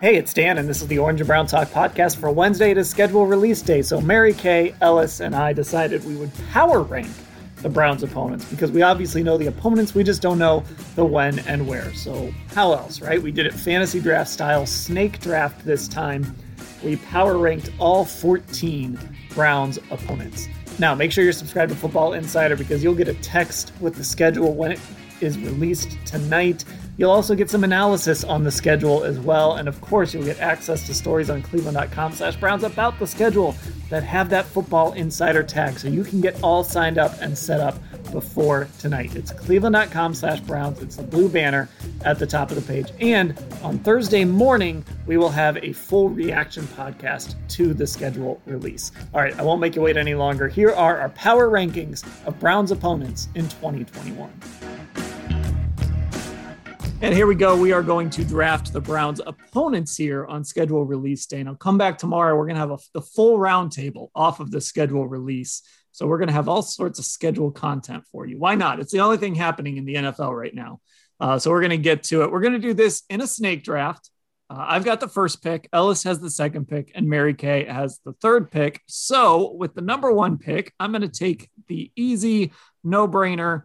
Hey, it's Dan, and this is the Orange and Brown Talk podcast for Wednesday. It is scheduled release day, so Mary Kay, Ellis, and I decided we would power rank the Browns' opponents because we obviously know the opponents, we just don't know the when and where. So, how else, right? We did it fantasy draft style, snake draft this time. We power ranked all 14 Browns opponents. Now, make sure you're subscribed to Football Insider because you'll get a text with the schedule when it is released tonight. You'll also get some analysis on the schedule as well. And of course, you'll get access to stories on cleveland.com slash Browns about the schedule that have that football insider tag. So you can get all signed up and set up before tonight. It's cleveland.com slash Browns. It's the blue banner at the top of the page. And on Thursday morning, we will have a full reaction podcast to the schedule release. All right, I won't make you wait any longer. Here are our power rankings of Browns opponents in 2021. And here we go. We are going to draft the Browns' opponents here on schedule release day. And I'll come back tomorrow. We're going to have a, the full roundtable off of the schedule release. So we're going to have all sorts of schedule content for you. Why not? It's the only thing happening in the NFL right now. Uh, so we're going to get to it. We're going to do this in a snake draft. Uh, I've got the first pick. Ellis has the second pick, and Mary Kay has the third pick. So with the number one pick, I'm going to take the easy, no brainer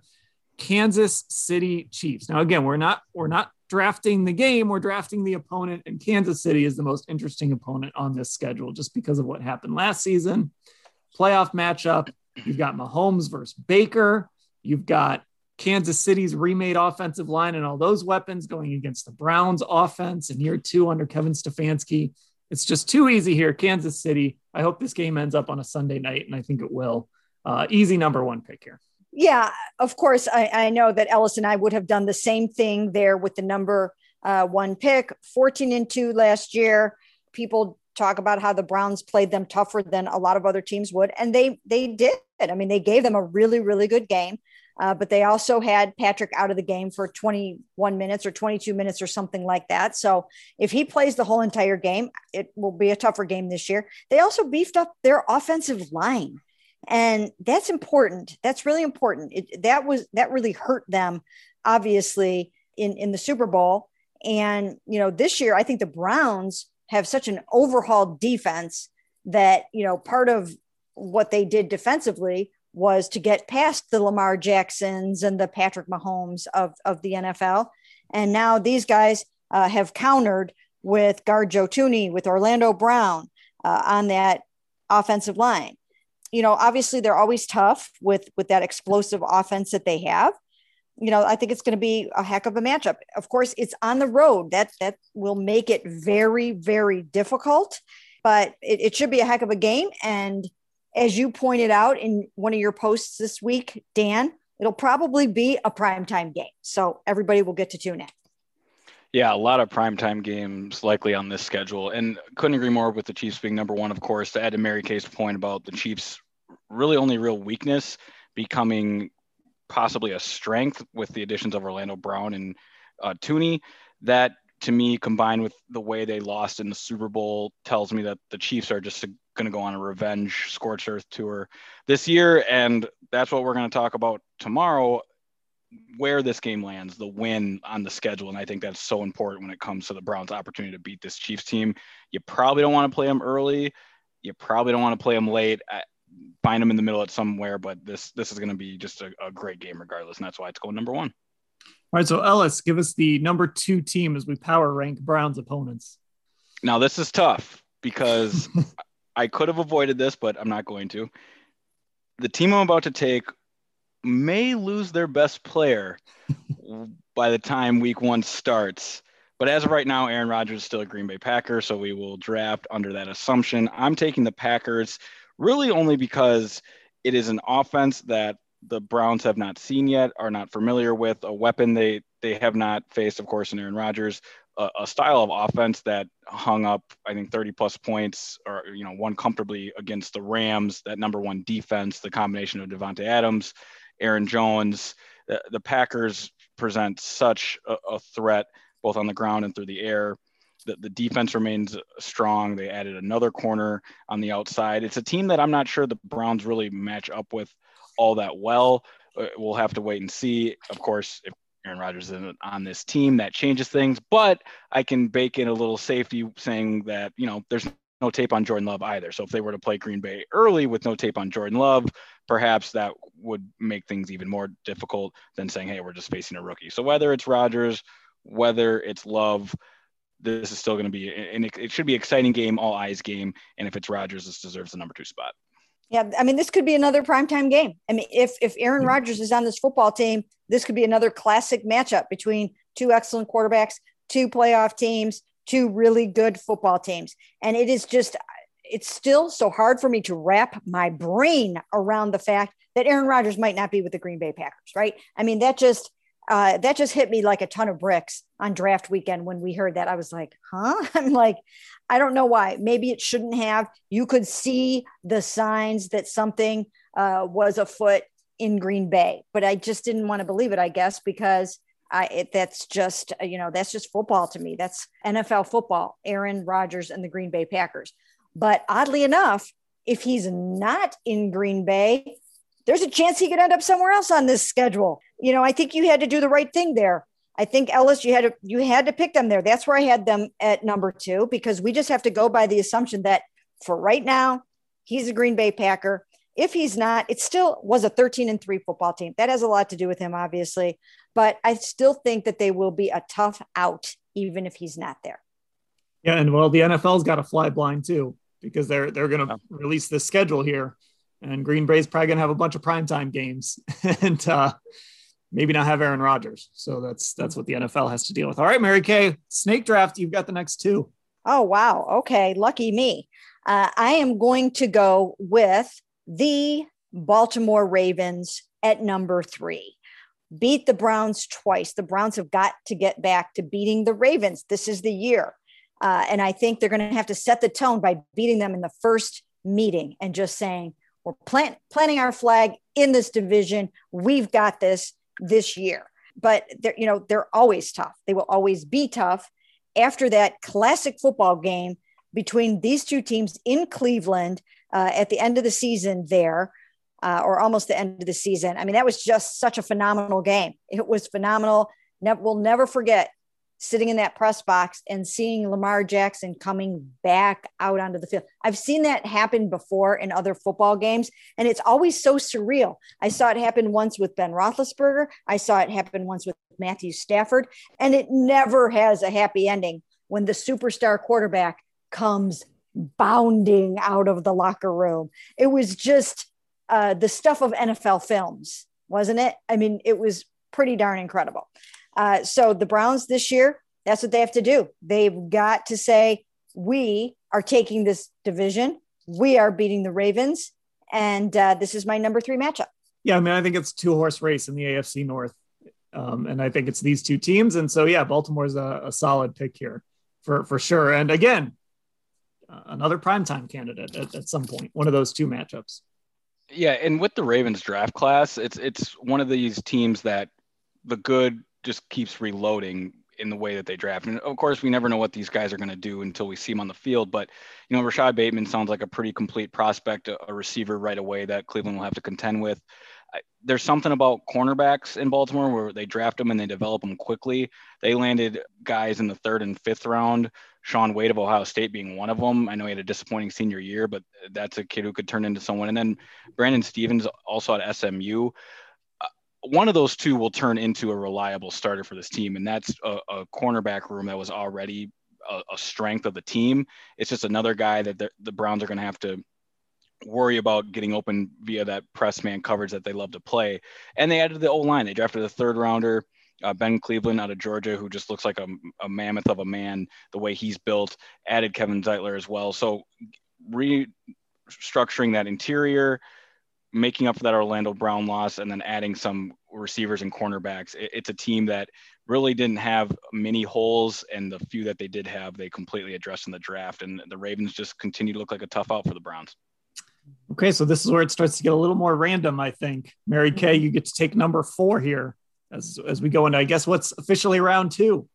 Kansas City Chiefs. Now, again, we're not we're not drafting the game, we're drafting the opponent, and Kansas City is the most interesting opponent on this schedule just because of what happened last season. Playoff matchup. You've got Mahomes versus Baker. You've got Kansas City's remade offensive line and all those weapons going against the Browns offense in year two under Kevin Stefanski. It's just too easy here, Kansas City. I hope this game ends up on a Sunday night, and I think it will. Uh, easy number one pick here. Yeah, of course. I, I, know that Ellis and I would have done the same thing there with the number uh, one pick, 14 and two last year. People talk about how the Browns played them tougher than a lot of other teams would, and they they did. I mean, they gave them a really really good game, uh, but they also had Patrick out of the game for 21 minutes or 22 minutes or something like that. So if he plays the whole entire game, it will be a tougher game this year. They also beefed up their offensive line and that's important. That's really important. It, that was that really hurt them obviously in in the super bowl. And you know this year i think the browns have such an overhauled defense that you know part of what they did defensively was to get past the lamar jacksons and the patrick mahomes of of the nfl and now these guys uh, have countered with guard Joe Thuney with orlando brown uh, on that offensive line you know, obviously they're always tough with with that explosive offense that they have. You know, I think it's going to be a heck of a matchup. Of course, it's on the road. That that will make it very very difficult, but it, it should be a heck of a game. And as you pointed out in one of your posts this week, Dan, it'll probably be a primetime game. So everybody will get to tune in. Yeah, a lot of primetime games likely on this schedule. And couldn't agree more with the Chiefs being number one, of course, to add to Mary Kay's point about the Chiefs' really only real weakness becoming possibly a strength with the additions of Orlando Brown and uh, Thuney. That to me, combined with the way they lost in the Super Bowl, tells me that the Chiefs are just going to go on a revenge scorched earth tour this year. And that's what we're going to talk about tomorrow where this game lands, the win on the schedule. And I think that's so important when it comes to the Browns' opportunity to beat this Chiefs team. You probably don't want to play them early. You probably don't want to play them late. Find them in the middle at somewhere, but this this is going to be just a, a great game regardless, and that's why it's going number one. All right, so Ellis, give us the number two team as we power rank Browns opponents. Now this is tough because I could have avoided this, but I'm not going to. The team I'm about to take may lose their best player by the time week one starts. But as of right now, Aaron Rodgers is still a Green Bay Packer, so we will draft under that assumption. I'm taking the Packers. Really only because it is an offense that the Browns have not seen yet, are not familiar with, a weapon they they have not faced, of course, in Aaron Rodgers, a, a, style of offense that hung up, I think, 30 plus points or you know won comfortably against the Rams. That number one defense, the combination of Davante Adams, Aaron Jones, the, the Packers present such a, a threat both on the ground and through the air the, the defense remains strong. They added another corner on the outside. It's a team that I'm not sure the Browns really match up with all that well. Uh, we'll have to wait and see. Of course, if Aaron Rodgers is on this team, that changes things. But I can bake in a little safety saying that, you know, there's no tape on Jordan Love either. So if they were to play Green Bay early with no tape on Jordan Love, perhaps that would make things even more difficult than saying, hey, we're just facing a rookie. So whether it's Rodgers, whether it's Love, this is still going to be, and it, it should be exciting game, all eyes game. And if it's Rodgers, this deserves the number two spot. Yeah, I mean, this could be another primetime game. I mean, if if Aaron hmm. Rodgers is on this football team, this could be another classic matchup between two excellent quarterbacks, two playoff teams, two really good football teams. And it is just, it's still so hard for me to wrap my brain around the fact that Aaron Rodgers might not be with the Green Bay Packers, right? I mean, that just uh, that just hit me like a ton of bricks on draft weekend when we heard that. I was like, huh? I'm like, I don't know why. Maybe it shouldn't have. You could see the signs that something uh, was afoot in Green Bay, but I just didn't want to believe it, I guess, because I, it, that's just, you know, that's just football to me. That's NFL football, Aaron Rodgers and the Green Bay Packers. But oddly enough, if he's not in Green Bay, there's a chance he could end up somewhere else on this schedule. You know, I think you had to do the right thing there. I think Ellis, you had to you had to pick them there. That's where I had them at number two because we just have to go by the assumption that for right now, he's a Green Bay Packer. If he's not, it still was a 13 and three football team. That has a lot to do with him, obviously. But I still think that they will be a tough out, even if he's not there. Yeah, and well, the NFL's got to fly blind too because they're they're going to release the schedule here and Green Bay's probably going to have a bunch of primetime games and uh, maybe not have Aaron Rodgers. So that's that's what the NFL has to deal with. All right, Mary Kay, snake draft. You've got the next two. Oh wow. Okay, lucky me. Uh, I am going to go with the Baltimore Ravens at number three. Beat the Browns twice. The Browns have got to get back to beating the Ravens. This is the year. Uh, and I think they're going to have to set the tone by beating them in the first meeting and just saying, we're plant, planting our flag in this division. We've got this this year. But they're, you know, they're always tough. They will always be tough. After that classic football game between these two teams in Cleveland uh, at the end of the season, there, uh, or almost the end of the season. I mean, that was just such a phenomenal game. It was phenomenal. Ne- we'll never forget sitting in that press box and seeing Lamar Jackson coming back out onto the field. I've seen that happen before in other football games, and it's always so surreal. I saw it happen once with Ben Roethlisberger. I saw it happen once with Matthew Stafford, and it never has a happy ending when the superstar quarterback comes bounding out of the locker room. It was just uh, the stuff of NFL films, wasn't it? I mean, it was pretty darn incredible. Uh, so the Browns this year, that's what they have to do. They've got to say, we are taking this division. We are beating the Ravens. And uh, this is my number three matchup. Yeah, I mean, I think it's two horse race in the AFC North. Um, and I think it's these two teams. And so, yeah, Baltimore's a, a solid pick here for, for sure. And again, uh, another primetime candidate at, at some point, one of those two matchups. Yeah, and with the Ravens draft class, it's it's one of these teams that the good just keeps reloading in the way that they draft. And of course, we never know what these guys are going to do until we see them on the field. But, you know, Rashod Bateman sounds like a pretty complete prospect, a receiver right away that Cleveland will have to contend with. there's something about cornerbacks in Baltimore where they draft them and they develop them quickly. They landed guys in the third and fifth round. Shaun Wade of Ohio State being one of them. I know he had a disappointing senior year, but that's a kid who could turn into someone. And then Brandon Stephens also at SMU one of those two will turn into a reliable starter for this team, and that's a, a cornerback room that was already a, a, strength of the team. It's just another guy that the, the Browns are going to have to worry about getting open via that press man coverage that they love to play. And they added the O line. They drafted a third rounder. Uh, ben Cleveland out of Georgia, who just looks like a, a mammoth of a man, the way he's built, added Kevin Zeitler as well. So, restructuring that interior, making up for that Orlando Brown loss, and then adding some receivers and cornerbacks. It's a team that really didn't have many holes, and the few that they did have, they completely addressed in the draft. And the Ravens just continue to look like a tough out for the Browns. Okay, so this is where it starts to get a little more random, I think. Mary Kay, you get to take number four here as as we go into, I guess, what's officially round two.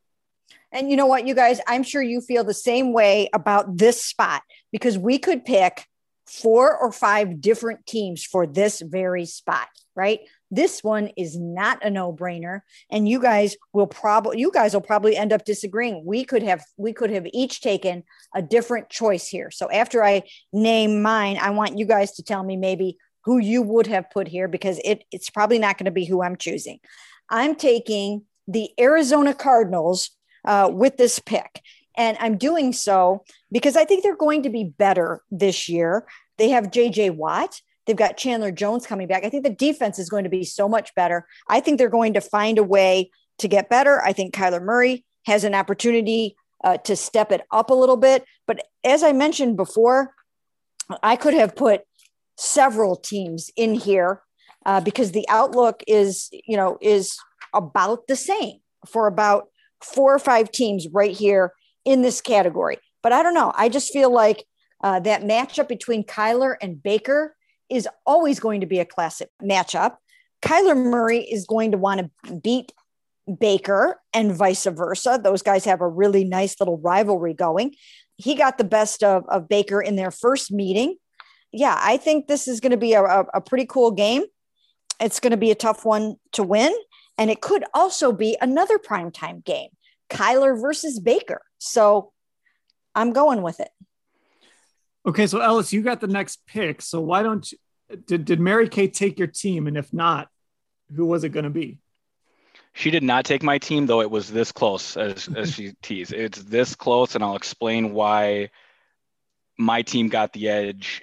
And you know what, you guys, I'm sure you feel the same way about this spot because we could pick four or five different teams for this very spot, right? This one is not a no-brainer and you guys will probably you guys will probably end up disagreeing. We could have we could have each taken a different choice here. So after I name mine, I want you guys to tell me maybe who you would have put here because it, it's probably not going to be who I'm choosing. I'm taking the Arizona Cardinals uh, with this pick. And I'm doing so because I think they're going to be better this year. They have JJ Watt. They've got Chandler Jones coming back. I think the defense is going to be so much better. I think they're going to find a way to get better. I think Kyler Murray has an opportunity uh, to step it up a little bit. But as I mentioned before, I could have put several teams in here uh, because the outlook is, you know, is about the same for about four or five teams right here in this category. But I don't know. I just feel like uh, that matchup between Kyler and Baker is always going to be a classic matchup. Kyler Murray is going to want to beat Baker and vice versa. Those guys have a really nice little rivalry going. He got the best of, of Baker in their first meeting. Yeah, I think this is going to be a, a, a pretty cool game. It's going to be a tough one to win. And it could also be another primetime game, Kyler versus Baker. So I'm going with it. Okay, so Ellis, you got the next pick. So why don't you did, did Mary Kay take your team? And if not, who was it going to be? She did not take my team, though it was this close as, as she teased. It's this close, and I'll explain why my team got the edge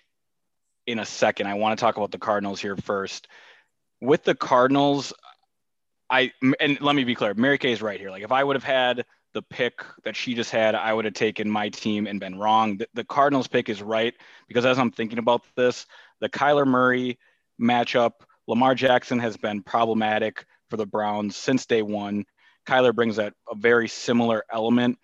in a second. I want to talk about the Cardinals here first. With the Cardinals, I and let me be clear, Mary Kay is right here. Like if I would have had the pick that she just had, I would have taken my team and been wrong. The, the, Cardinals pick is right because as I'm thinking about this, the Kyler Murray matchup, Lamar Jackson has been problematic for the Browns since day one. Kyler brings that a very similar element,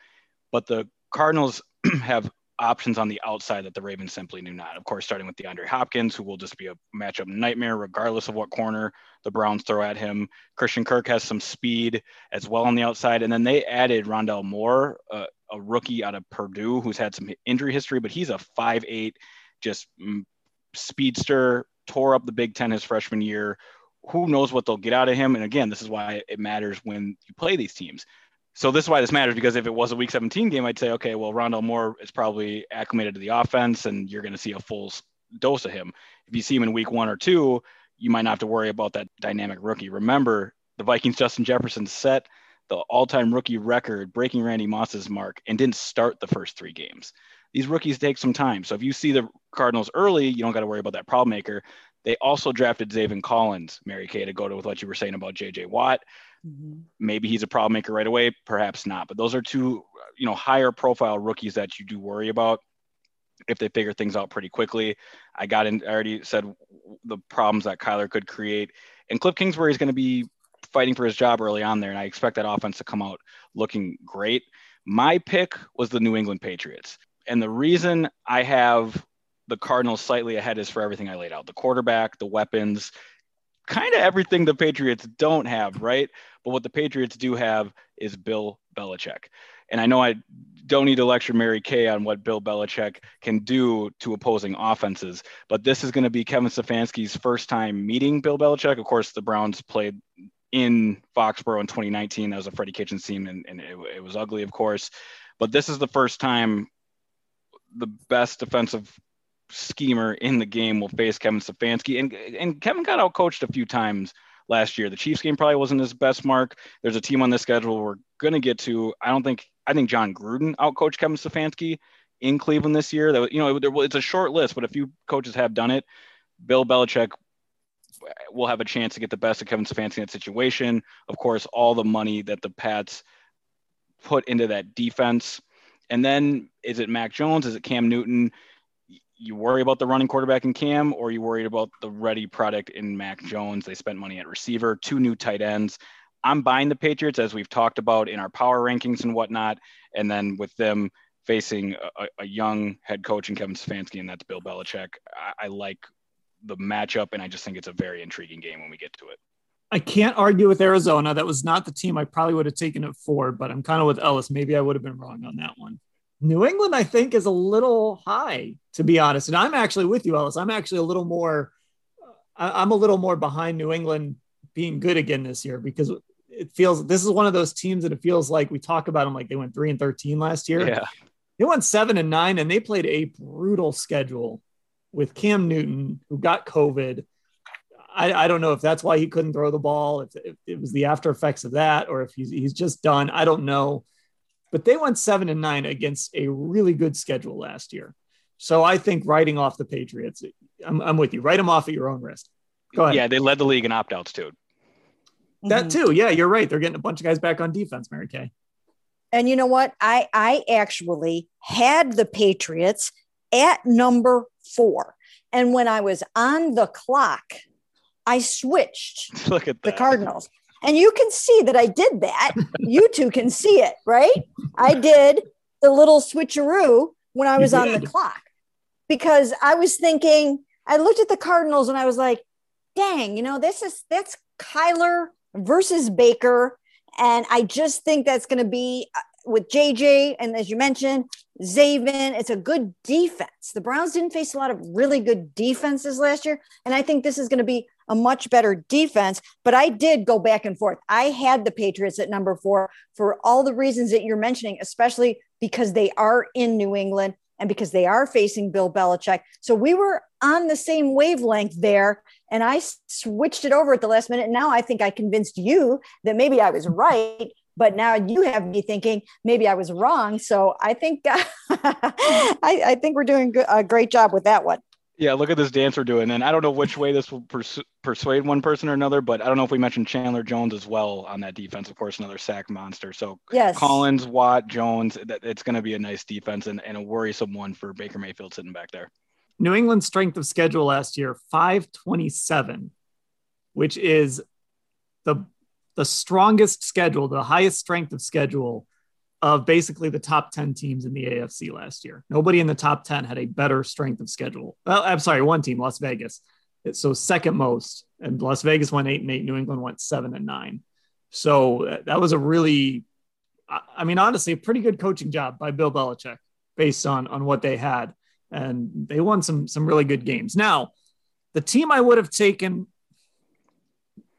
but the Cardinals have options on the outside that the Ravens simply do not. Of course, starting with DeAndre Hopkins, who will just be a matchup nightmare regardless of what corner the Browns throw at him. Christian Kirk has some speed as well on the outside. And then they added Rondale Moore, a rookie out of Purdue who's had some injury history, but he's a five-eight, just mm, speedster, tore up the Big Ten his freshman year. Who knows what they'll get out of him? And again, this is why it matters when you play these teams so this is why this matters because if it was a week 17 game, I'd say, okay, well, Rondale Moore is probably acclimated to the offense and you're going to see a full dose of him. If you see him in week one or two, you might not have to worry about that dynamic rookie. Remember, the Vikings, Justin Jefferson set the all time rookie record, breaking Randy Moss's mark, and didn't start the first three games. These rookies take some time. So if you see the Cardinals early, you don't got to worry about that problem maker. They also drafted Zaven Collins, Mary Kay, to go to with what you were saying about JJ Watt. Mm-hmm. Maybe he's a problem maker right away, perhaps not. But those are two, you know, higher profile rookies that you do worry about if they figure things out pretty quickly. I got in, I already said the problems that Kyler could create. And Cliff Kingsbury is going to be fighting for his job early on there. And I expect that offense to come out looking great. My pick was the New England Patriots. And the reason I have the Cardinals slightly ahead is for everything I laid out the quarterback, the weapons, kind of everything the Patriots don't have, right? But what the Patriots do have is Bill Belichick. And I know I don't need to lecture Mary Kay on what Bill Belichick can do to opposing offenses, but this is going to be Kevin Stefanski's first time meeting Bill Belichick. Of course, the Browns played in Foxborough in 2019. That was a Freddie Kitchens team, and, and it, it was ugly, of course. But this is the first time the best defensive schemer in the game will face Kevin Stefanski. And, and Kevin got out coached a few times last year. The Chiefs game probably wasn't his best mark. There's a team on this schedule we're to get to. I don't think, I think Jon Gruden out coached Kevin Stefanski in Cleveland this year. That, you know, it's a short list, but a few coaches have done it. Bill Belichick will have a chance to get the best of Kevin Stefanski in that situation. Of course, all the money that the Pats put into that defense. And then is it Mac Jones? Is it Cam Newton? You worry about the running quarterback in Cam, or you worried about the ready product in Mac Jones. They spent money at receiver, two new tight ends. I'm buying the Patriots as we've talked about in our power rankings and whatnot. And then with them facing a, a young head coach in Kevin Stefanski, and that's Bill Belichick, I, I like the matchup, and I just think it's a very intriguing game when we get to it. I can't argue with Arizona. That was not the team I probably would have taken it for, but I'm kind of with Ellis. Maybe I would have been wrong on that one. New England, I think, is a little high, to be honest. And I'm actually with you, Ellis. I'm actually a little more, I'm a little more behind New England being good again this year because it feels this is one of those teams that it feels like we talk about them like they went three and 13 last year. Yeah. They went seven and nine and they played a brutal schedule with Cam Newton, who got COVID I, I, don't know if that's why he couldn't throw the ball, if, if, it was the after effects of that, or if he's, he's just done. I don't know. But they went seven and nine against a really good schedule last year. So I think writing off the Patriots, I'm, I'm with you. Write them off at your own risk. Go ahead. Yeah, they led the league in opt outs too. That mm-hmm. too. Yeah, you're right. They're getting a bunch of guys back on defense, Mary Kay. And you know what? I I actually had the Patriots at number four. And when I was on the clock, I switched Look at the Cardinals. And you can see that I did that. you two can see it, right? I did the little switcheroo when I was on the clock because I was thinking, I looked at the Cardinals and I was like, dang, you know, this is that's Kyler versus Baker. And I just think that's going to be uh, with JJ. And as you mentioned, Zaven, it's a good defense. The Browns didn't face a lot of really good defenses last year. And I think this is going to be a much better defense. But I did go back and forth. I had the Patriots at number four for all the reasons that you're mentioning, especially because they are in New England and because they are facing Bill Belichick. So we were on the same wavelength there. And I switched it over at the last minute. Now I think I convinced you that maybe I was right. But now you have me thinking maybe I was wrong. So I think I, I, think we're doing a great job with that one. Yeah, look at this dance we're doing. And I don't know which way this will pers- persuade one person or another, but I don't know if we mentioned Chandler Jones as well on that defense. Of course, another sack monster. So yes. Collins, Watt, Jones, that, it's going to be a nice defense and, and a worrisome one for Baker Mayfield sitting back there. New England's strength of schedule last year, 527, which is the the strongest schedule, the highest strength of schedule of basically the top 10 teams in the AFC last year. Nobody in the top 10 had a better strength of schedule. Well, I'm sorry, one team, Las Vegas. So second most, and Las Vegas went eight and eight. New England went seven and nine. So that was a really, I mean, honestly, a pretty good coaching job by Bill Belichick based on on what they had, and they won some some really good games. Now, the team I would have taken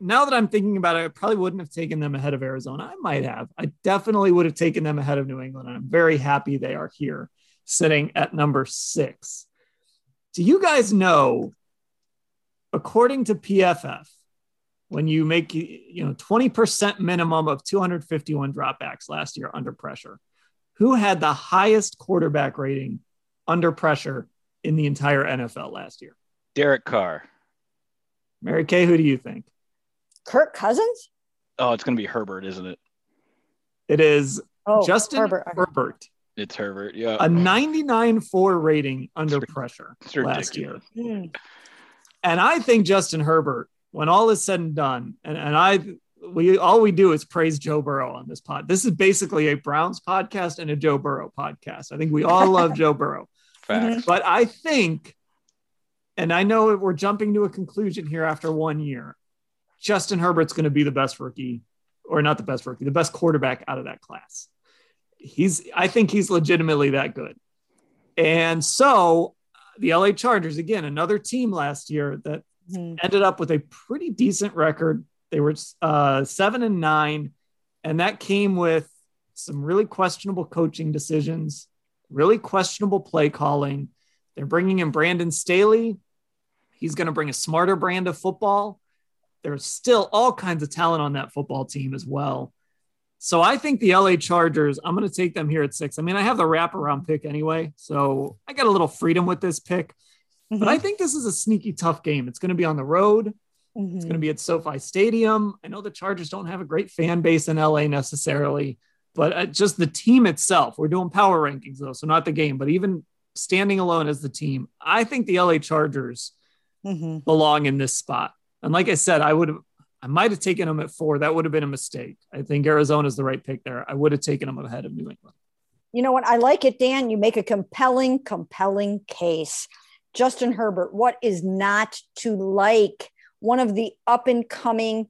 now that I'm thinking about it, I probably wouldn't have taken them ahead of Arizona. I might have. I definitely would have taken them ahead of New England. I'm very happy they are here, sitting at number six. Do you guys know, according to PFF, when you make you know 20% minimum of 251 dropbacks last year under pressure, who had the highest quarterback rating under pressure in the entire NFL last year? Derek Carr. Mary Kay, who do you think? Kirk Cousins? Oh, it's going to be Herbert, isn't it? It is oh, Justin Herbert. Herbert. It's Herbert, yeah. A 99.4 rating under pressure last year. Mm. And I think Justin Herbert, when all is said and done, and, and I we all we do is praise Joe Burrow on this pod. This is basically a Browns podcast and a Joe Burrow podcast. I think we all love Joe Burrow. Facts. But I think, and I know we're jumping to a conclusion here after one year. Justin Herbert's going to be the best rookie, or not the best rookie, the best quarterback out of that class. He's, I think he's legitimately that good. And so the LA Chargers, again, another team last year that mm-hmm. ended up with a pretty decent record. They were uh, seven and nine, and that came with some really questionable coaching decisions, really questionable play calling. They're bringing in Brandon Staley. He's going to bring a smarter brand of football there's still all kinds of talent on that football team as well. So I think the LA Chargers, I'm going to take them here at six. I mean, I have the wraparound pick anyway, so I got a little freedom with this pick. Mm-hmm. But I think this is a sneaky tough game. It's going to be on the road. Mm-hmm. It's going to be at SoFi Stadium. I know the Chargers don't have a great fan base in LA necessarily, but uh, just the team itself. We're doing power rankings though, so not the game, but even standing alone as the team, I think the LA Chargers mm-hmm. belong in this spot. And like I said, I would have, I might have taken them at four. That would have been a mistake. I think Arizona is the right pick there. I would have taken them ahead of New England. You know what? I like it, Dan. You make a compelling, compelling case. Justin Herbert, what is not to like? One of the up and coming,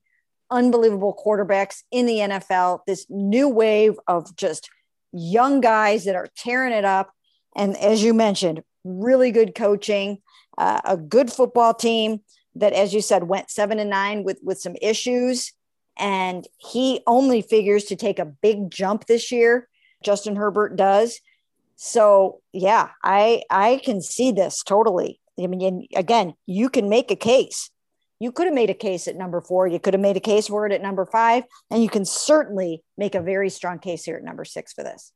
unbelievable quarterbacks in the NFL. This new wave of just young guys that are tearing it up. And as you mentioned, really good coaching, uh, a good football team that, as you said, went seven and nine with, with some issues. And he only figures to take a big jump this year. Justin Herbert does. So yeah, I I can see this totally. I mean, again, you can make a case. You could have made a case at number four. You could have made a case for it at number five, and you can certainly make a very strong case here at number six for this.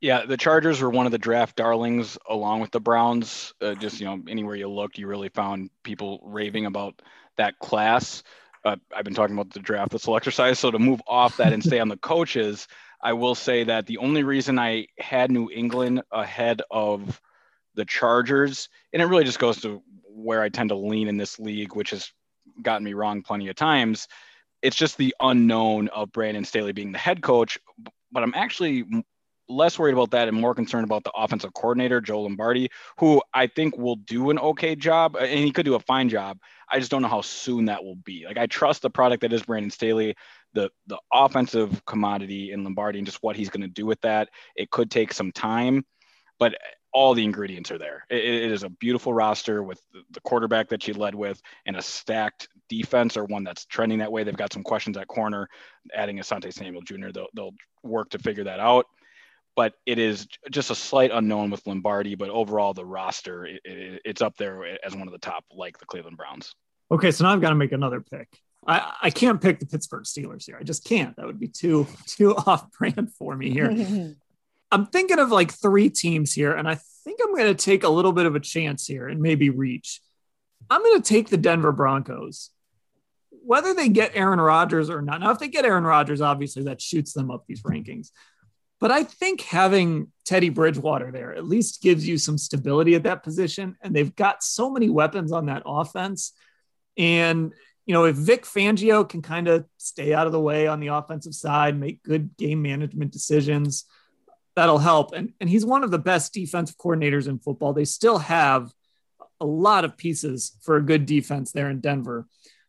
Yeah, the Chargers were one of the draft darlings along with the Browns. Uh, just, you know, anywhere you looked, you really found people raving about that class. Uh, I've been talking about the draft, the little exercise. So to move off that and stay on the coaches, I will say that the only reason I had New England ahead of the Chargers, and it really just goes to where I tend to lean in this league, which has gotten me wrong plenty of times. It's just the unknown of Brandon Staley being the head coach. But I'm actually less worried about that and more concerned about the offensive coordinator, Joe Lombardi, who I think will do an okay job uh, and he could do a fine job. I just don't know how soon that will be. Like I trust the product that is Brandon Staley, the the offensive commodity in Lombardi and just what he's going to do with that. It could take some time, but all the ingredients are there. it, it is a beautiful roster with the quarterback that you led with and a stacked defense or one that's trending that way. They've got some questions at corner, adding Asante Samuel Jr. They'll, they'll work to figure that out but it is just a slight unknown with Lombardi. But overall, the roster it, it, it's up there as one of the top, like the Cleveland Browns. Okay, so now I've got to make another pick. I, I can't pick the Pittsburgh Steelers here. I just can't. That would be too too off brand for me here. I'm thinking of like three teams here, and I think I'm going to take a little bit of a chance here and maybe reach. I'm going to take the Denver Broncos. Whether they get Aaron Rodgers or not. Now, if they get Aaron Rodgers, obviously that shoots them up these rankings. But I think having Teddy Bridgewater there at least gives you some stability at that position. And they've got so many weapons on that offense. And, you know, if Vic Fangio can kind of stay out of the way on the offensive side, make good game management decisions, that'll help. And, and he's one of the best defensive coordinators in football. They still have a lot of pieces for a good defense there in Denver.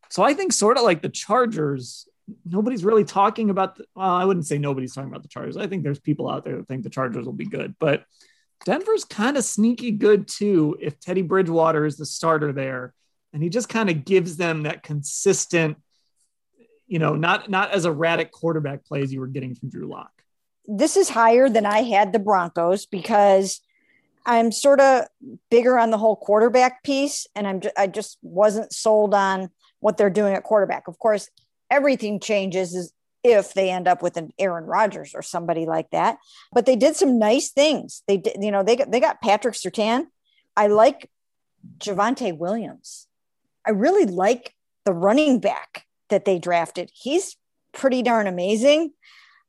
So I think sort of like the Chargers nobody's really talking about the, well, I wouldn't say nobody's talking about the Chargers. I think there's people out there that think the Chargers will be good, but Denver's kind of sneaky good too if Teddy Bridgewater is the starter there and he just kind of gives them that consistent you know, not not as erratic quarterback play as you were getting from Drew Lock. This is higher than I had the Broncos because I'm sort of bigger on the whole quarterback piece, and I'm just, I just wasn't sold on what they're doing at quarterback. Of course, everything changes is if they end up with an Aaron Rodgers or somebody like that. But they did some nice things. They did, you know, they got they got Patrick Surtain. I like Javonte Williams. I really like the running back that they drafted. He's pretty darn amazing.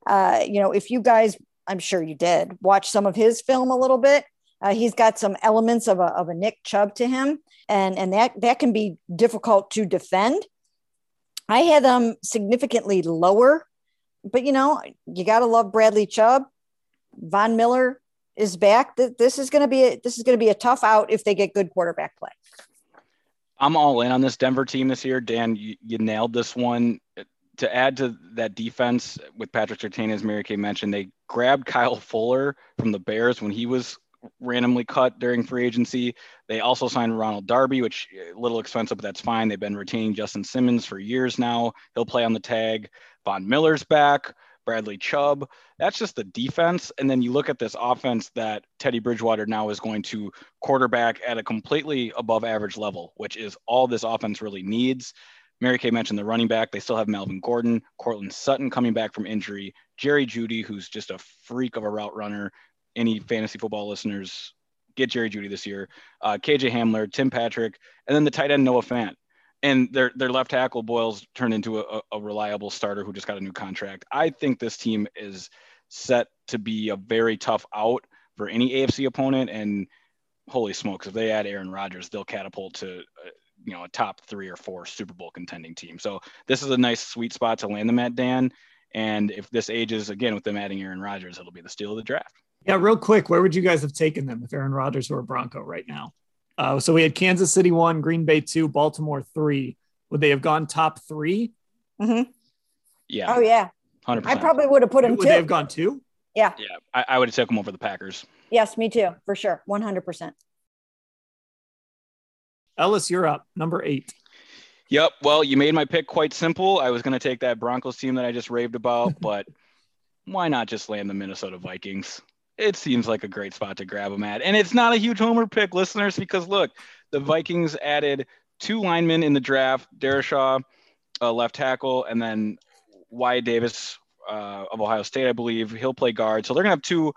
Uh, you know, if you guys, I'm sure you did watch some of his film a little bit. Uh, he's got some elements of a, of a Nick Chubb to him, and and that that can be difficult to defend. I had them significantly lower, but you know, you got to love Bradley Chubb. Von Miller is back. This is going to be a, this is going to be a tough out if they get good quarterback play. I'm all in on this Denver team this year. Dan, you, you nailed this one. To add to that defense with Patrick Surtain, as Mary Kay mentioned, they grabbed Kyle Fuller from the Bears when he was randomly cut during free agency. They also signed Ronald Darby, which eh, a little expensive, but that's fine. They've been retaining Justin Simmons for years now. He'll play on the tag. Von Miller's back. Bradley Chubb. That's just the defense. And then you look at this offense that Teddy Bridgewater now is going to quarterback at a completely above average level, which is all this offense really needs. Mary Kay mentioned the running back. They still have Melvin Gordon, Courtland Sutton coming back from injury, Jerry Jeudy, who's just a freak of a route runner, any fantasy football listeners, get Jerry Jeudy this year. Uh, KJ Hamler, Tim Patrick, and then the tight end Noah Fant. And their their left tackle Bolles turned into a, a reliable starter who just got a new contract. I think this team is set to be a very tough out for any AFC opponent. And holy smokes, if they add Aaron Rodgers, they'll catapult to uh, you know a top three or four Super Bowl contending team. So this is a nice sweet spot to land them at, Dan. And if this ages again with them adding Aaron Rodgers, it'll be the steal of the draft. Yeah, real quick, where would you guys have taken them if Aaron Rodgers were a Bronco right now? Uh, so we had Kansas City one, Green Bay two, Baltimore three. Would they have gone top 3 mm-hmm. Yeah. Oh yeah. Hundred I probably would have put them. Would two. they have gone two? Yeah. Yeah, I, I would have taken them over the Packers. Yes, me too, for sure, one hundred percent. Ellis, you're up. Number eight. Yep. Well, you made my pick quite simple. I was going to take that Broncos team that I just raved about, but why not just land the Minnesota Vikings? It seems like a great spot to grab them at. And it's not a huge homer pick, listeners, because look, the Vikings added two linemen in the draft Darrisaw, uh, left tackle, and then Wyatt Davis uh, of Ohio State, I believe. He'll play guard. So they're going to have two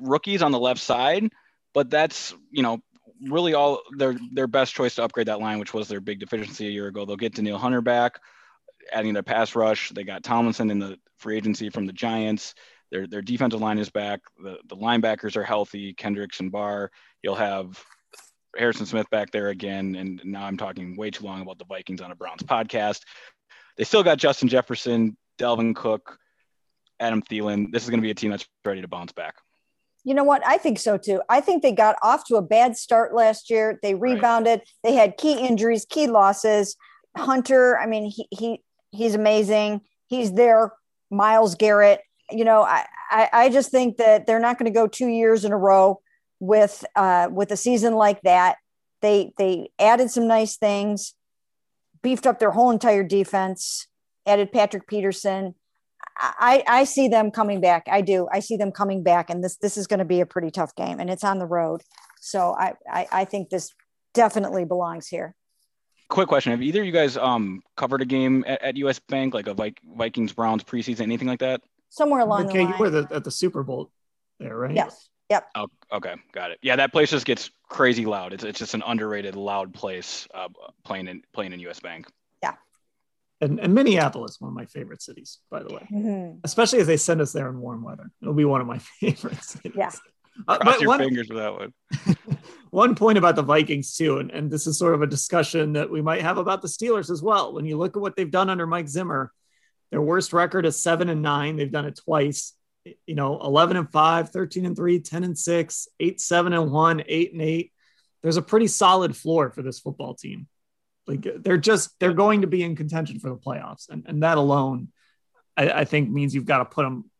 rookies on the left side, but that's, you know, really all their their best choice to upgrade that line, which was their big deficiency a year ago. They'll get Danielle Hunter back, adding their pass rush. They got Tomlinson in the free agency from the Giants. Their their defensive line is back. The the linebackers are healthy. Kendricks and Barr. You'll have Harrison Smith back there again. And now I'm talking way too long about the Vikings on a Browns podcast. They still got Justin Jefferson, Dalvin Cook, Adam Thielen. This is going to be a team that's ready to bounce back. You know what? I think so too. I think they got off to a bad start last year. They rebounded. Right. They had key injuries, key losses. Hunter, I mean, he, he he's amazing. He's there. Myles Garrett. You know, I, I, I just think that they're not going to go two years in a row with uh, with a season like that. They they added some nice things, beefed up their whole entire defense, added Patrick Peterson. I, I see them coming back. I do. I see them coming back, and this this is going to be a pretty tough game, and it's on the road. So I, I, I think this definitely belongs here. Quick question: Have either of you guys um covered a game at, at US Bank, like a Vikings Browns preseason, anything like that? Somewhere along okay, the line. you were the, at the Super Bowl there, right? Yes. Yep. Oh, okay, got it. Yeah, that place just gets crazy loud. It's it's just an underrated loud place uh, playing in playing in US Bank Yeah. and, and Minneapolis, one of my favorite cities, by the way, mm-hmm. especially as they send us there in warm weather. It'll be one of my favorite cities. Yeah. Uh, Cross your one, fingers for that one. one point about the Vikings too, and, and this is sort of a discussion that we might have about the Steelers as well. When you look at what they've done under Mike Zimmer, their worst record is seven and nine. They've done it twice. You know, 11 and five, 13 and three, 10 and six, eight, seven and one, eight and eight. There's a pretty solid floor for this football team. Like they're just they're going to be in contention for the playoffs, and and that alone, I, I think means you've got to put them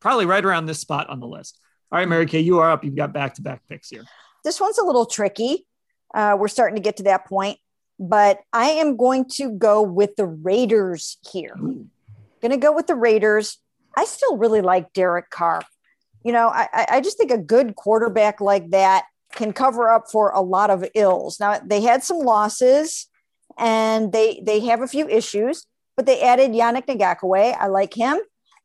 probably right around this spot on the list. All right, Mary Kay, you are up. You've got back to back picks here. This one's a little tricky. Uh, we're starting to get to that point, but I am going to go with the Raiders here. Ooh. Going to go with the Raiders. I still really like Derek Carr. You know, I, I just think a good quarterback like that can cover up for a lot of ills. Now they had some losses and they they have a few issues, but they added Yannick Ngakoue. I like him.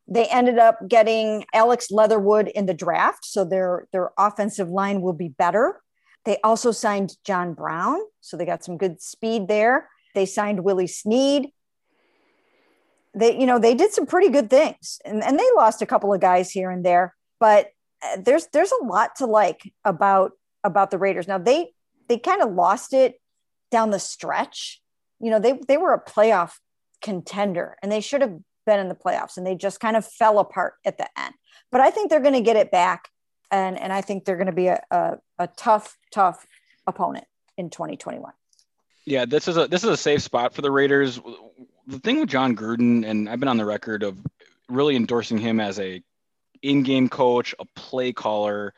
They ended up getting Alex Leatherwood in the draft, so their their offensive line will be better. They also signed John Brown, so they got some good speed there. They signed Willie Snead. They, you know, they did some pretty good things, and, and they lost a couple of guys here and there, but uh, there's there's a lot to like about about the Raiders. Now they they kind of lost it down the stretch. You know, they they were a playoff contender and they should have been in the playoffs and they just kind of fell apart at the end. But I think they're going to get it back and and I think they're going to be a, a, a tough tough opponent in 2021. Yeah, this is a this is a safe spot for the Raiders. The thing with Jon Gruden, and I've been on the record of really endorsing him as a in-game coach, a play caller.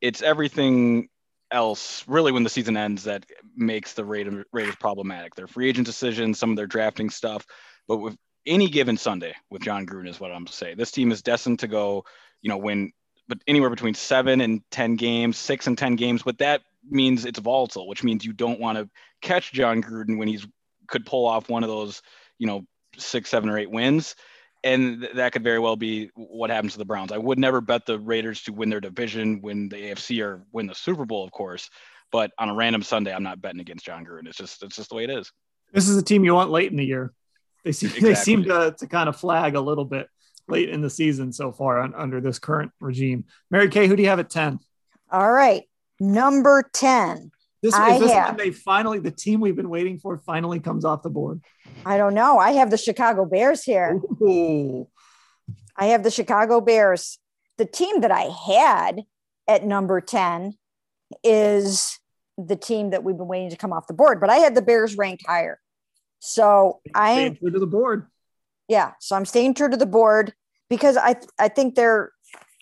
It's everything else really when the season ends that makes the Raiders, Raiders problematic. Their free agent decisions, some of their drafting stuff, but with any given Sunday with Jon Gruden is what I'm saying. This team is destined to go, you know, win but anywhere between seven and ten games, six and ten games. But that means it's volatile, which means you don't want to catch Jon Gruden when he's could pull off one of those, you know, six, seven, or eight wins and that could very well be what happens to the Browns. I would never bet the Raiders to win their division, win the AFC, or win the Super Bowl, of course. But on a random Sunday, I'm not betting against Jon Gruden. It's just it's just the way it is. This is a team you want late in the year. They seem exactly. they seem to to kind of flag a little bit late in the season so far on, under this current regime. Mary Kay, who do you have at ten? All right, Number 10. This I is this have- when they finally the team we've been waiting for finally comes off the board. I don't know. I have the Chicago Bears here. Ooh. I have the Chicago Bears. The team that I had at number 10 is the team that we've been waiting to come off the board, but I had the Bears ranked higher. So I Staying true to the board. yeah, so I'm staying true to the board because I I think they're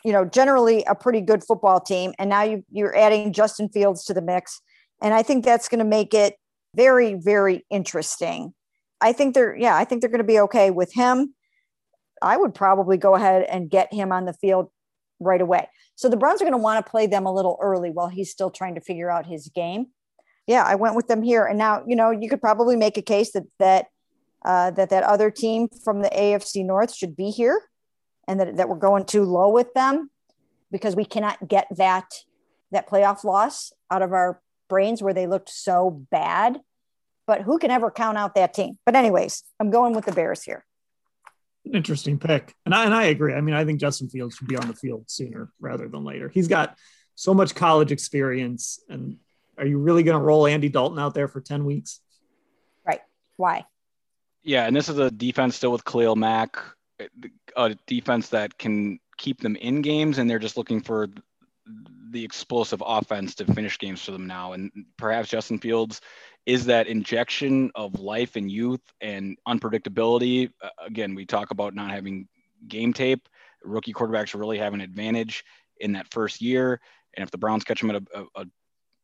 you know generally a pretty good football team and now you you're adding Justin Fields to the mix and I think that's going to make it very very interesting. I think they're yeah, I think they're going to be okay with him. I would probably go ahead and get him on the field right away. So the Browns are going to want to play them a little early while he's still trying to figure out his game. Yeah, I went with them here, and now you know you could probably make a case that that uh, that that other team from the AFC North should be here, and that that we're going too low with them because we cannot get that that playoff loss out of our brains where they looked so bad. But who can ever count out that team? But anyways, I'm going with the Bears here. Interesting pick. And I and I agree. I mean, I think Justin Fields should be on the field sooner rather than later. He's got so much college experience. And are you really going to roll Andy Dalton out there for 10 weeks? Right? Why? Yeah, and this is a defense still with Khalil Mack, a defense that can keep them in games, and they're just looking for the explosive offense to finish games for them now. And perhaps Justin Fields is that injection of life and youth and unpredictability. Uh, again, we talk about not having game tape. Rookie quarterbacks really have an advantage in that first year, and if the Browns catch them at a, a, a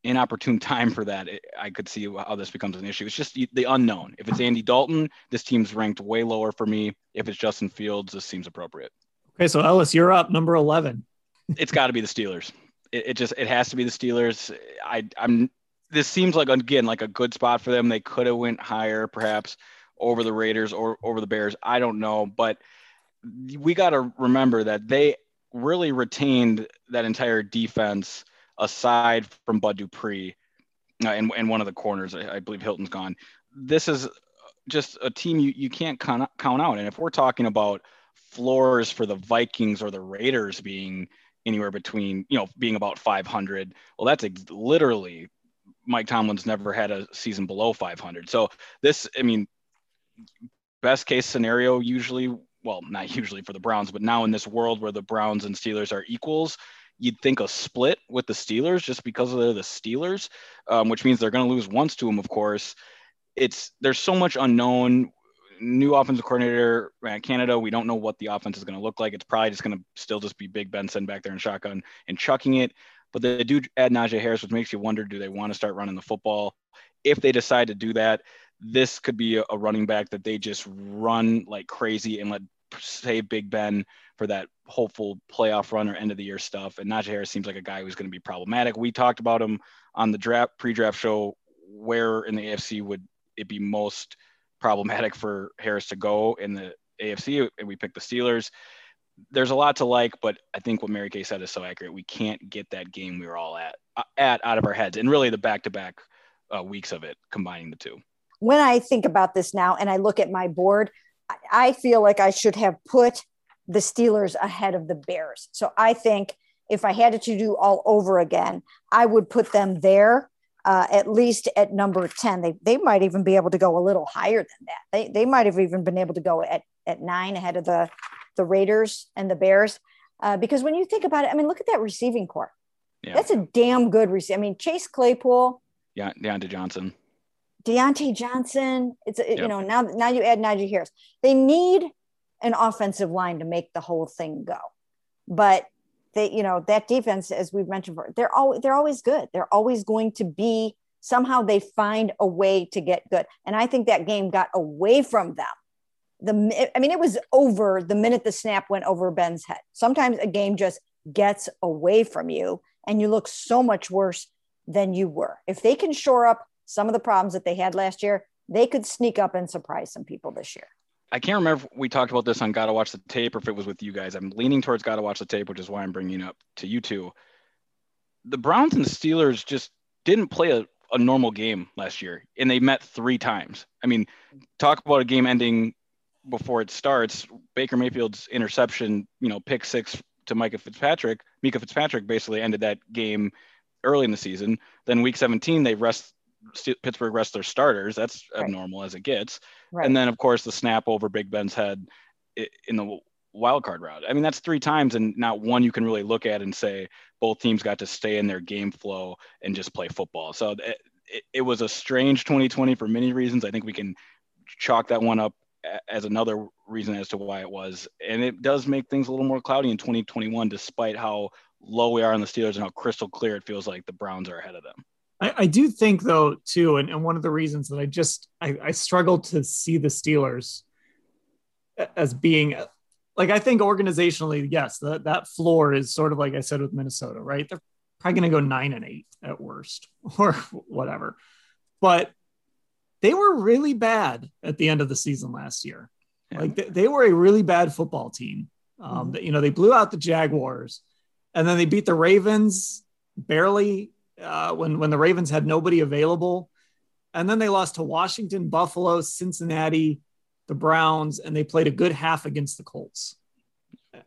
inopportune time for that, it, I could see how this becomes an issue. It's just the, the unknown. If it's Andy Dalton, this team's ranked way lower for me. If it's Justin Fields, this seems appropriate. Okay, so Ellis, you're up, number 11. It's got to be the Steelers. It, it, just it has to be the Steelers. I I'm this seems like again like a good spot for them. They could have went higher perhaps over the Raiders or over the Bears. I don't know, but we got to remember that they really retained that entire defense aside from Bud Dupree uh, and, and one of the corners. I, I, believe Hilton's gone. This is just a team you, you can't count, count out. And if we're talking about floors for the Vikings or the Raiders being anywhere between, you know, being about 500, well, that's ex- literally Mike Tomlin's never had a season below 500. So this, I mean, best case scenario usually, well, not usually for the Browns, but now in this world where the Browns and Steelers are equals, you'd think a split with the Steelers just because they're the Steelers, um, which means they're going to lose once to them, of course. It's there's so much unknown. New offensive coordinator at Canada. We don't know what the offense is going to look like. It's probably just going to still just be Big Ben sitting back there in shotgun and chucking it. But they do add Najee Harris, which makes you wonder: Do they want to start running the football? If they decide to do that, this could be a, running back that they just run like crazy and let save Big Ben for that hopeful playoff run or end of the year stuff. And Najee Harris seems like a guy who's going to be problematic. We talked about him on the draft pre-draft show. Where in the AFC would it be most problematic for Harris to go in the AFC? And we picked the Steelers. There's a lot to like, but I think what Mary Kay said is so accurate. We can't get that game we were all at at out of our heads, and really the back-to-back uh, weeks of it, combining the two. When I think about this now, and I look at my board, I feel like I should have put the Steelers ahead of the Bears. So I think if I had it to do all over again, I would put them there. Uh, at least at number 10 they, they might even be able to go a little higher than that they, they might have even been able to go at, at nine ahead of the, the raiders and the bears uh, because when you think about it i mean look at that receiving core yeah. that's a damn good receiver i mean chase claypool yeah Diontae johnson Diontae Johnson. It's yep. you know now now you add Najee Harris. They need an offensive line to make the whole thing go, but they you know that defense as we've mentioned before they're always they're always good. They're always going to be somehow they find a way to get good, and I think that game got away from them. The I mean it was over the minute the snap went over Ben's head. Sometimes a game just gets away from you, and you look so much worse than you were. If they can shore up some of the problems that they had last year, they could sneak up and surprise some people this year. I can't remember if we talked about this on Gotta Watch the Tape or if it was with you guys. I'm leaning towards Gotta Watch the Tape, which is why I'm bringing up to you two. The Browns and the Steelers just didn't play a, a normal game last year, and they met three times. I mean, talk about a game ending before it starts. Baker Mayfield's interception, you know, pick six to Minkah Fitzpatrick. Minkah Fitzpatrick basically ended that game early in the season. Then week 17, they rest Pittsburgh rest their starters. That's Right. abnormal as it gets. Right. And then of course the snap over Big Ben's head in the wild card round. I mean that's three times and not one you can really look at and say both teams got to stay in their game flow and just play football. So it, it, it was a strange 2020 for many reasons. I think we can chalk that one up as another reason as to why it was. And it does make things a little more cloudy in 2021 despite how low we are on the Steelers and how crystal clear it feels like the Browns are ahead of them. I, I do think though too, and, and one of the reasons that I just I, I struggle to see the Steelers as being like I think organizationally, yes, that that floor is sort of like I said with Minnesota, right? They're probably going to go nine and eight at worst, or whatever. But they were really bad at the end of the season last year. Yeah. Like they, they were a really bad football team. Um, that, you know, they blew out the Jaguars, and then they beat the Ravens barely uh, when when the Ravens had nobody available, and then they lost to Washington, Buffalo, Cincinnati, the Browns, and they played a good half against the Colts.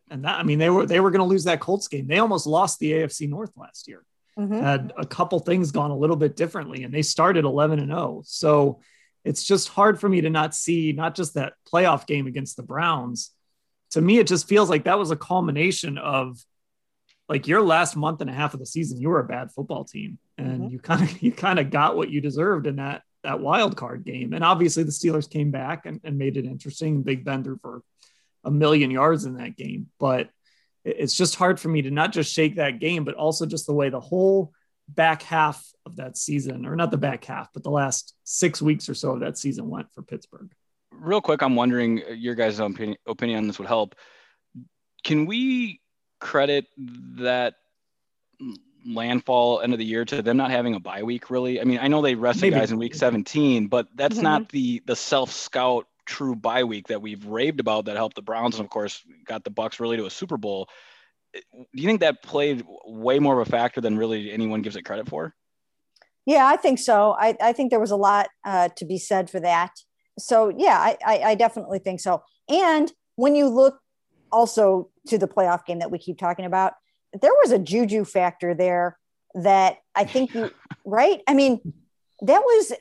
And that I mean they were they were going to lose that Colts game. They almost lost the AFC North last year. Mhm. Had a couple things gone a little bit differently, and they started 11 and 0. So it's just hard for me to not see not just that playoff game against the Browns. To me, it just feels like that was a culmination of like your last month and a half of the season, you were a bad football team, and Mhm. you kind of you kind of got what you deserved in that that wild card game. And obviously, the Steelers came back and, and made it interesting. Big Ben threw for a million yards in that game, but it's just hard for me to not just shake that game, but also just the way the whole back half of that season, or not the back half, but the last six weeks or so of that season went for Pittsburgh. real quick, I'm wondering uh, your guys' opinion, opinion on this would help. Can we credit that landfall end of the year to them not having a bye week? Really? I mean, I know they rested Maybe. guys in week 17, but that's Mhm. not the the self scout true bye week that we've raved about that helped the Browns and of course got the Bucs really to a Super Bowl. Do you think that played way more of a factor than really anyone gives it credit for? Yeah, I think so. I, I think there was a lot uh, to be said for that. So yeah, I, I, I definitely think so. And when you look also to the playoff game that we keep talking about, there was a juju factor there that I think you right. I mean, that was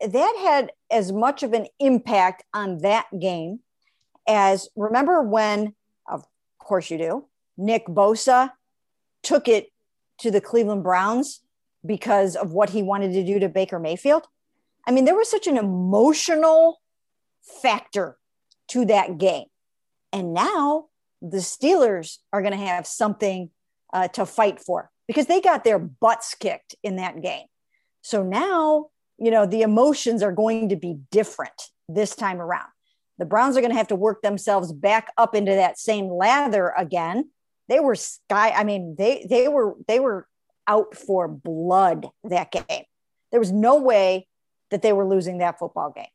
that had as much of an impact on that game as remember when, of course you do, Nick Bosa took it to the Cleveland Browns because of what he wanted to do to Baker Mayfield. I mean, there was such an emotional factor to that game. And now the Steelers are going to have something uh, to fight for because they got their butts kicked in that game. So now, you know, the emotions are going to be different this time around. The Browns are going to have to work themselves back up into that same lather again. They were sky. I mean, they they were they were out for blood that game. There was no way that they were losing that football game.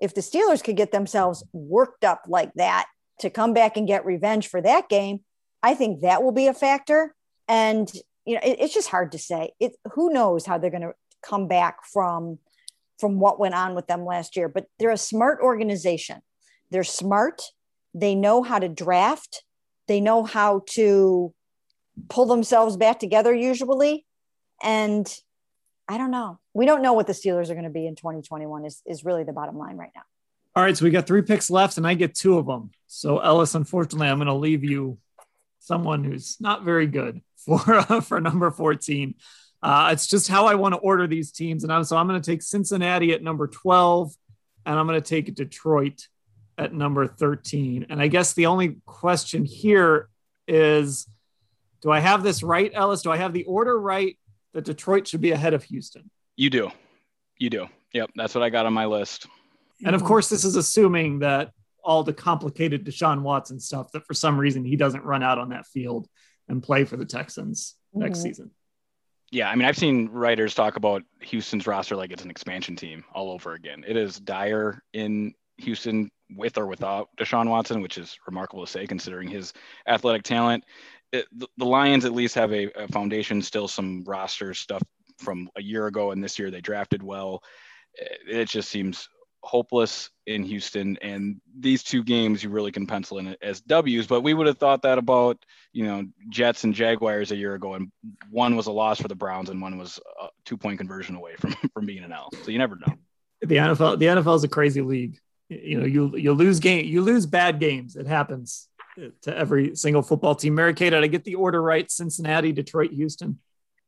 If the Steelers could get themselves worked up like that to come back and get revenge for that game, I think that will be a factor. And you know, it, it's just hard to say. It who knows how they're going to come back from from what went on with them last year. But they're a smart organization. They're smart. They know how to draft. They know how to pull themselves back together usually. And I don't know. We don't know what the Steelers are going to be in 2021 is, is really the bottom line right now. All right, so we got three picks left, and I get two of them. So Ellis, unfortunately, I'm going to leave you someone who's not very good for uh, for number 14. Uh, it's just how I want to order these teams, and I'm so I'm going to take Cincinnati at number 12, and I'm going to take Detroit at number 13. And I guess the only question here is, do I have this right, Ellis? Do I have the order right that Detroit should be ahead of Houston? You do. You do. Yep. That's what I got on my list. And of course, this is assuming that all the complicated Deshaun Watson stuff that for some reason he doesn't run out on that field and play for the Texans next Mhm. season. Yeah, I mean, I've seen writers talk about Houston's roster like it's an expansion team all over again. It is dire in Houston with or without Deshaun Watson, which is remarkable to say considering his athletic talent. It, the, the Lions at least have a, a foundation, still some roster stuff from a year ago, and this year they drafted well. It, it just seems hopeless in Houston, and these two games you really can pencil in as W's. But we would have thought that about you know Jets and Jaguars a year ago, and one was a loss for the Browns, and one was a two point conversion away from from being an L. So you never know. The NFL, the NFL is a crazy league. You know, you you lose game, you lose bad games. It happens to every single football team. Mary Kay, did I get the order right? Cincinnati, Detroit, Houston.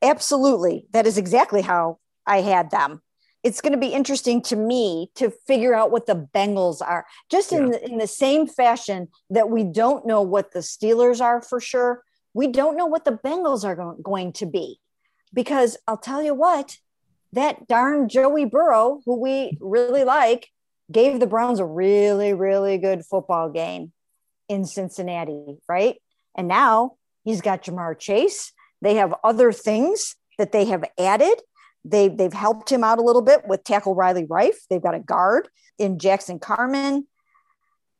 Absolutely, that is exactly how I had them it's going to be interesting to me to figure out what the Bengals are. Just in yeah. the, in the same fashion that we don't know what the Steelers are for sure, we don't know what the Bengals are go- going to be. Because I'll tell you what, that darn Joey Burrow, who we really like, gave the Browns a really, really good football game in Cincinnati, right? And now he's got Ja'Marr Chase. They have other things that they have added they, they've helped him out a little bit with tackle Riley Reiff. They've got a guard in Jackson Carman.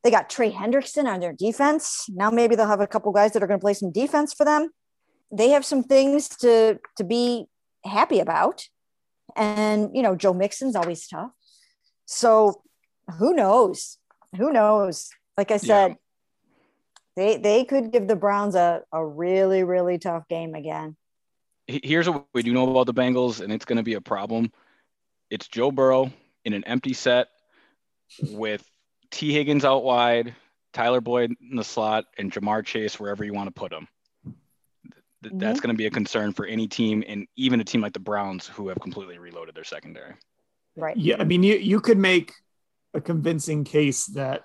They got Trey Hendrickson on their defense. Now maybe they'll have a couple guys that are going to play some defense for them. They have some things to to be happy about. And you know, Joe Mixon's always tough. So who knows? Who knows? Like I said, yeah. they they could give the Browns a, a really, really tough game again here's what we do know about the Bengals, and it's going to be a problem. It's Joe Burrow in an empty set with Tee Higgins out wide, Tyler Boyd in the slot, and Ja'Marr Chase wherever you want to put him. Mm-hmm. That's going to be a concern for any team, and even a team like the Browns who have completely reloaded their secondary. Right. Yeah, I mean, you you could make a convincing case that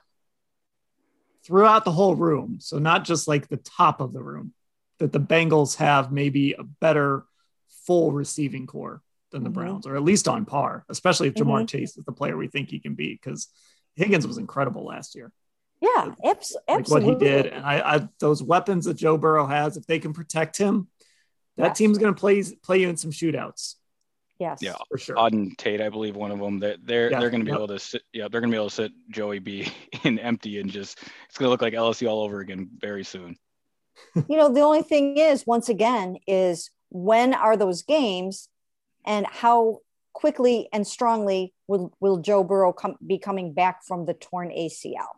throughout the whole room, so not just like the top of the room, that the Bengals have maybe a better full receiving core than the mm-hmm. Browns, or at least on par, especially if Ja'Marr mm-hmm. Chase is the player we think he can be, because Higgins was incredible last year. Yeah, abs- like absolutely. What he did, and I, I, those weapons that Joe Burrow has, if they can protect him, that yes. team's going to play play you in some shootouts. Yes. Yeah, for sure. Auden Tate, I believe one of them. That they're yeah. they're going to be yep. able to sit. Yeah, they're going to be able to sit Joey B in empty and just it's going to look like LSU all over again very soon you know, the only thing is, once again, is when are those games and how quickly and strongly will, will Joe Burrow come, be coming back from the torn ACL?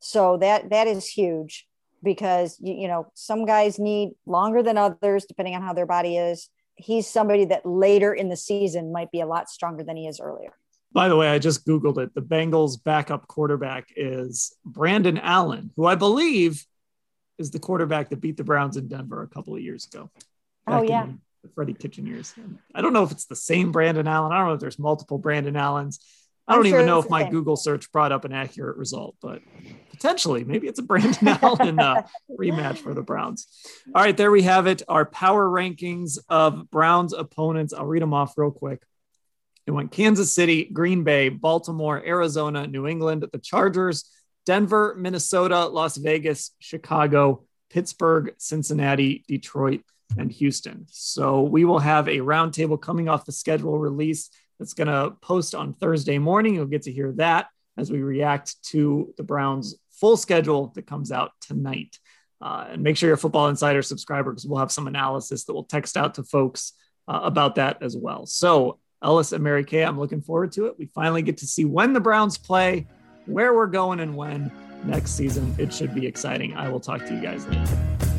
So that that is huge because you, you know some guys need longer than others depending on how their body is. He's somebody that later in the season might be a lot stronger than he is earlier. By the way, I just Googled it. The Bengals backup quarterback is Brandon Allen, who I believe is the quarterback that beat the Browns in Denver a couple of years ago. Oh yeah. The Freddie Kitchen years. I don't know if it's the same Brandon Allen. I don't know if there's multiple Brandon Allens. I don't I'm even sure know if my same. Google search brought up an accurate result, but potentially maybe it's a Brandon Allen uh, rematch for the Browns. All right, there we have it. Our power rankings of Browns opponents. I'll read them off real quick. It went Kansas City, Green Bay, Baltimore, Arizona, New England, the Chargers, Denver, Minnesota, Las Vegas, Chicago, Pittsburgh, Cincinnati, Detroit, and Houston. So we will have a roundtable coming off the schedule release that's going to post on Thursday morning. You'll get to hear that as we react to the Browns' full schedule that comes out tonight. Uh, and make sure you're a Football Insider subscriber because we'll have some analysis that we'll text out to folks uh, about that as well. So, Ellis and Mary Kay, I'm looking forward to it. We finally get to see when the Browns play where we're going and when next season. It should be exciting. I will talk to you guys later.